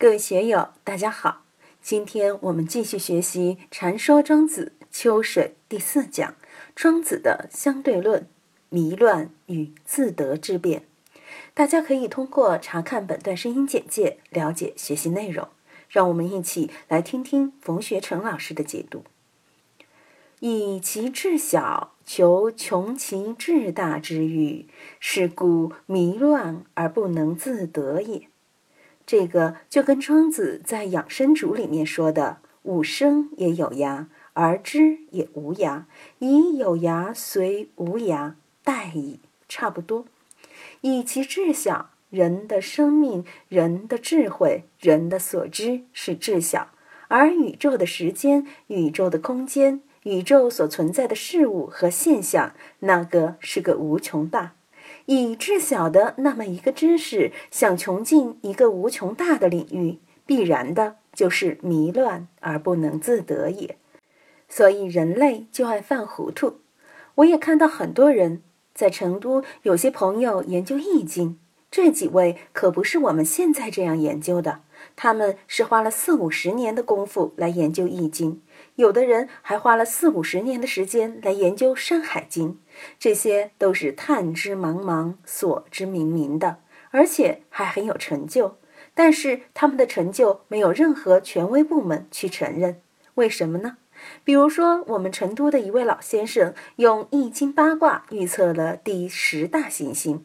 各位学友，大家好！今天我们继续学习《禅说庄子·秋水》第四讲——庄子的相对论：迷乱与自得之辩。大家可以通过查看本段声音简介了解学习内容。让我们一起来听听冯学成老师的解读：“以其智小，求穷其志大之欲，是故迷乱而不能自得也。”这个就跟庄子在《养生主》里面说的“吾生也有涯，而知也无涯，以有涯随无涯，殆矣”差不多。以其智小，人的生命、人的智慧、人的所知是智小，而宇宙的时间、宇宙的空间、宇宙所存在的事物和现象，那个是个无穷大。以至小的那么一个知识，想穷尽一个无穷大的领域，必然的就是迷乱而不能自得也。所以人类就爱犯糊涂。我也看到很多人在成都，有些朋友研究易经，这几位可不是我们现在这样研究的，他们是花了四五十年的功夫来研究易经。有的人还花了四五十年的时间来研究《山海经》，这些都是探知茫茫、所知明明的，而且还很有成就。但是他们的成就没有任何权威部门去承认，为什么呢？比如说，我们成都的一位老先生用《易经》八卦预测了第十大行星。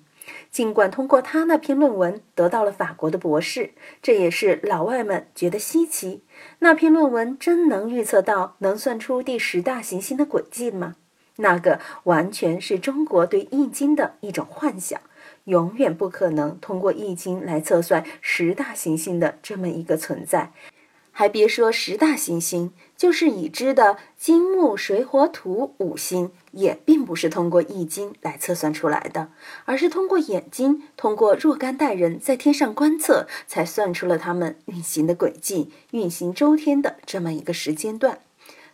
尽管通过他那篇论文得到了法国的博士，这也是老外们觉得稀奇。那篇论文真能预测到，能算出第十大行星的轨迹吗？那个完全是中国对易经的一种幻想，永远不可能通过易经来测算十大行星的这么一个存在。还别说十大行星，就是已知的金木水火土五星，也并不是通过易经来测算出来的，而是通过眼睛，通过若干代人在天上观测，才算出了它们运行的轨迹、运行周天的这么一个时间段。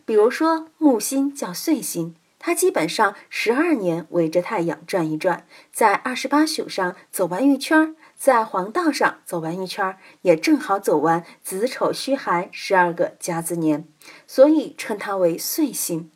比如说木星叫岁星，它基本上十二年围着太阳转一转，在二十八宿上走完一圈儿。在黄道上走完一圈，也正好走完子丑戌亥十二个甲子年，所以称它为岁星。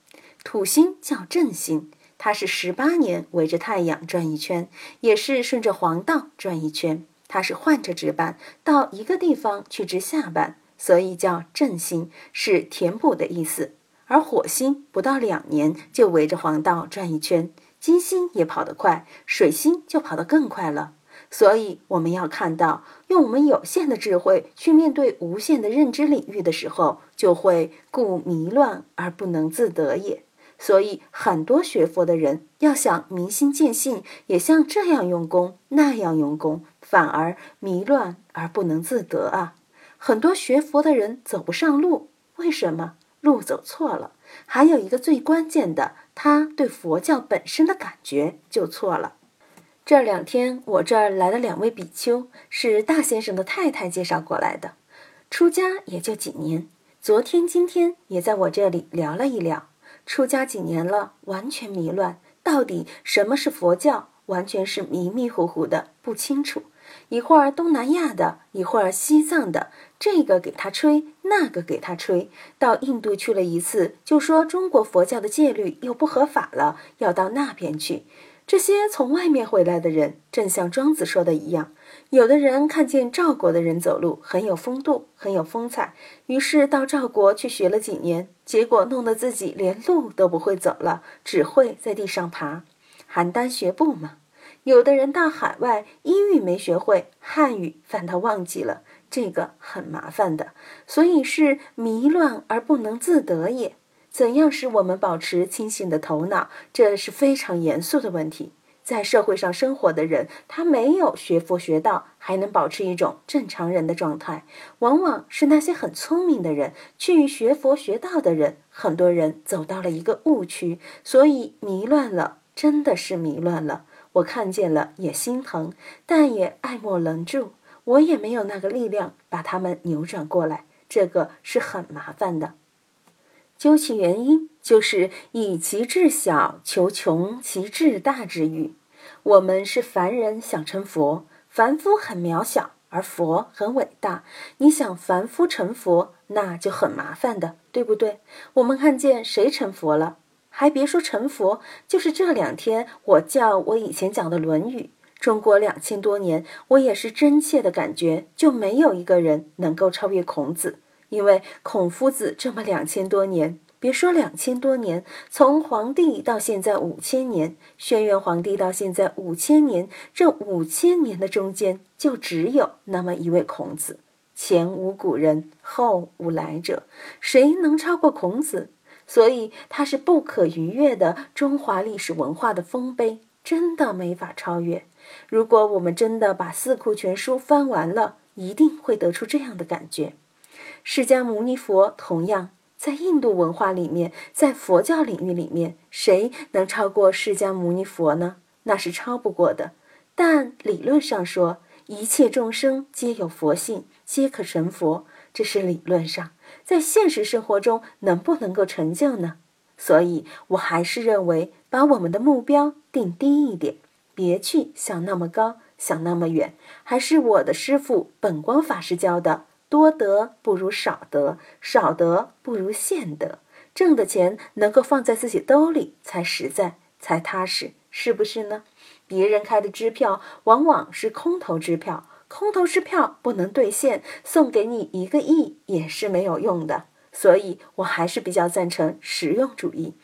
土星叫正星，它是十八年围着太阳转一圈，也是顺着黄道转一圈。它是换着值班到一个地方去值下班，所以叫正星，是填补的意思。而火星不到两年就围着黄道转一圈，金星也跑得快，水星就跑得更快了。所以我们要看到，用我们有限的智慧去面对无限的认知领域的时候，就会故迷乱而不能自得也。所以很多学佛的人要想明心见性，也像这样用功那样用功，反而迷乱而不能自得啊！很多学佛的人走不上路，为什么？路走错了。还有一个最关键的，他对佛教本身的感觉就错了。这两天我这儿来了两位比丘，是大先生的太太介绍过来的，出家也就几年。昨天、今天也在我这里聊了一聊，出家几年了，完全迷乱，到底什么是佛教，完全是迷迷糊糊的，不清楚。一会儿东南亚的，一会儿西藏的，这个给他吹，那个给他吹。到印度去了一次，就说中国佛教的戒律又不合法了，要到那边去。这些从外面回来的人，正像庄子说的一样，有的人看见赵国的人走路很有风度，很有风采，于是到赵国去学了几年，结果弄得自己连路都不会走了，只会在地上爬，邯郸学步嘛。有的人到海外，英语没学会，汉语反倒忘记了，这个很麻烦的，所以是迷乱而不能自得也。怎样使我们保持清醒的头脑？这是非常严肃的问题。在社会上生活的人，他没有学佛学道，还能保持一种正常人的状态。往往是那些很聪明的人，去学佛学道的人，很多人走到了一个误区，所以迷乱了，真的是迷乱了。我看见了也心疼，但也爱莫能助。我也没有那个力量把他们扭转过来，这个是很麻烦的。究其原因，就是以其智小求穷其智大之欲。我们是凡人，想成佛，凡夫很渺小，而佛很伟大。你想凡夫成佛，那就很麻烦的，对不对？我们看见谁成佛了？还别说成佛，就是这两天我叫我以前讲的《论语》，中国两千多年，我也是真切的感觉，就没有一个人能够超越孔子，因为孔夫子这么两千多年。别说两千多年，从皇帝到现在五千年，轩辕皇帝到现在五千年，这五千年的中间就只有那么一位孔子，前无古人，后无来者，谁能超过孔子？所以他是不可逾越的中华历史文化的丰碑，真的没法超越。如果我们真的把《四库全书》翻完了，一定会得出这样的感觉：释迦牟尼佛同样。在印度文化里面，在佛教领域里面，谁能超过释迦牟尼佛呢？那是超不过的。但理论上说，一切众生皆有佛性，皆可成佛，这是理论上。在现实生活中，能不能够成就呢？所以我还是认为，把我们的目标定低一点，别去想那么高，想那么远。还是我的师父本光法师教的。多得不如少得，少得不如现得。挣的钱能够放在自己兜里才实在，才踏实，是不是呢？别人开的支票往往是空头支票，空头支票不能兑现，送给你一个亿也是没有用的。所以我还是比较赞成实用主义。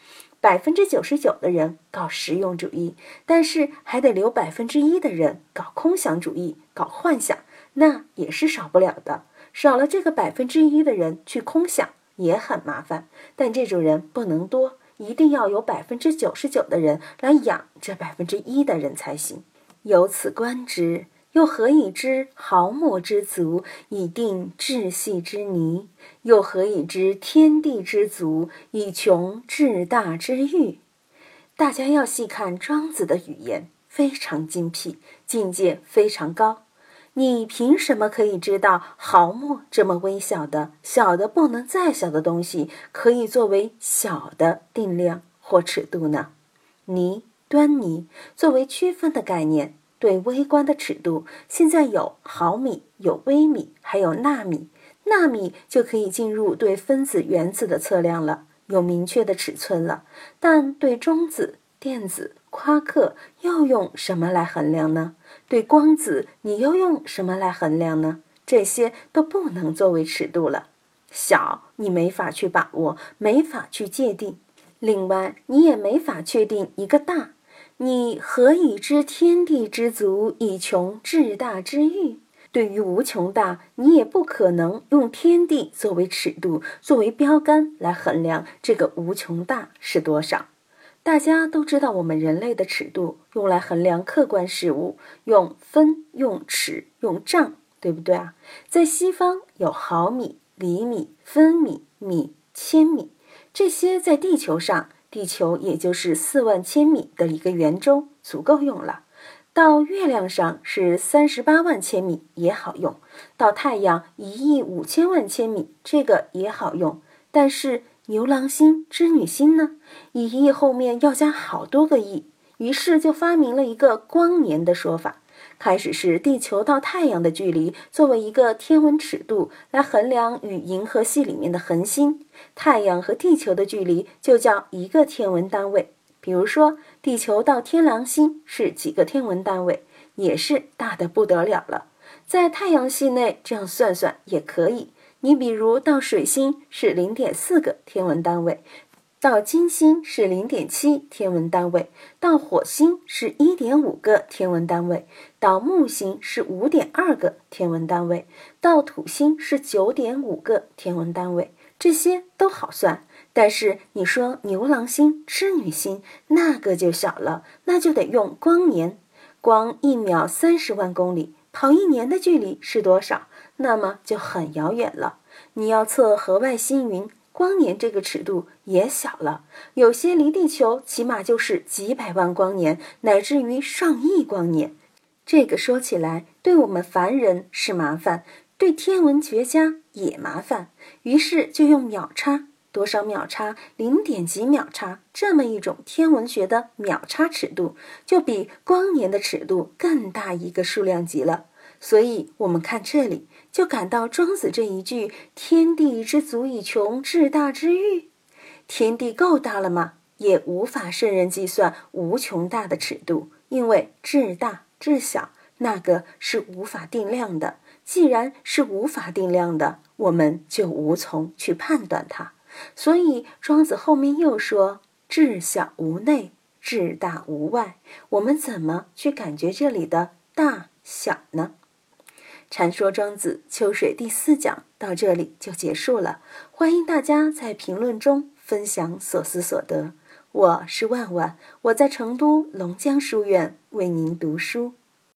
百分之九十九的人搞实用主义，但是还得留百分之一的人搞空想主义，搞幻想，那也是少不了的。少了这个百分之一的人去空想也很麻烦，但这种人不能多，一定要有百分之九十九的人来养这百分之一的人才行。由此观之，又何以知毫末之足以定至细之泥？又何以知天地之足以穷至大之域？大家要细看庄子的语言，非常精辟，境界非常高。你凭什么可以知道毫末这么微小的、小的不能再小的东西可以作为小的定量或尺度呢？泥、端倪作为区分的概念，对微观的尺度，现在有毫米、有微米，还有纳米。纳米就可以进入对分子、原子的测量了，有明确的尺寸了。但对中子、电子、夸克又用什么来衡量呢？对光子，你又用什么来衡量呢？这些都不能作为尺度了。小，你没法去把握，没法去界定。另外，你也没法确定一个大。你何以知天地之足以穷至大之域？对于无穷大，你也不可能用天地作为尺度、作为标杆来衡量这个无穷大是多少。大家都知道，我们人类的尺度用来衡量客观事物，用分、用尺、用丈，对不对啊？在西方有毫米、厘米、分米、米、千米，这些在地球上，地球也就是四万千米的一个圆周，足够用了。到月亮上是三十八万千米也好用，到太阳一亿五千万千米，这个也好用，但是。牛郎星、织女星呢？一亿后面要加好多个亿，于是就发明了一个光年的说法。开始是地球到太阳的距离作为一个天文尺度来衡量与银河系里面的恒星，太阳和地球的距离就叫一个天文单位。比如说，地球到天狼星是几个天文单位，也是大的不得了了。在太阳系内这样算算也可以。你比如到水星是零点四个天文单位，到金星是零点七天文单位，到火星是一点五个天文单位，到木星是五点二个天文单位，到土星是九点五个天文单位，这些都好算。但是你说牛郎星、织女星那个就小了，那就得用光年，光一秒三十万公里，跑一年的距离是多少？那么就很遥远了。你要测河外星云，光年这个尺度也小了。有些离地球起码就是几百万光年，乃至于上亿光年。这个说起来，对我们凡人是麻烦，对天文学家也麻烦。于是就用秒差，多少秒差，零点几秒差，这么一种天文学的秒差尺度，就比光年的尺度更大一个数量级了。所以，我们看这里，就感到庄子这一句“天地之足以穷至大之欲”，天地够大了吗？也无法圣人计算无穷大的尺度，因为至大至小那个是无法定量的。既然是无法定量的，我们就无从去判断它。所以，庄子后面又说：“至小无内，至大无外。”我们怎么去感觉这里的大小呢？传说庄子秋水第四讲到这里就结束了。欢迎大家在评论中分享所思所得。我是万万，我在成都龙江书院为您读书。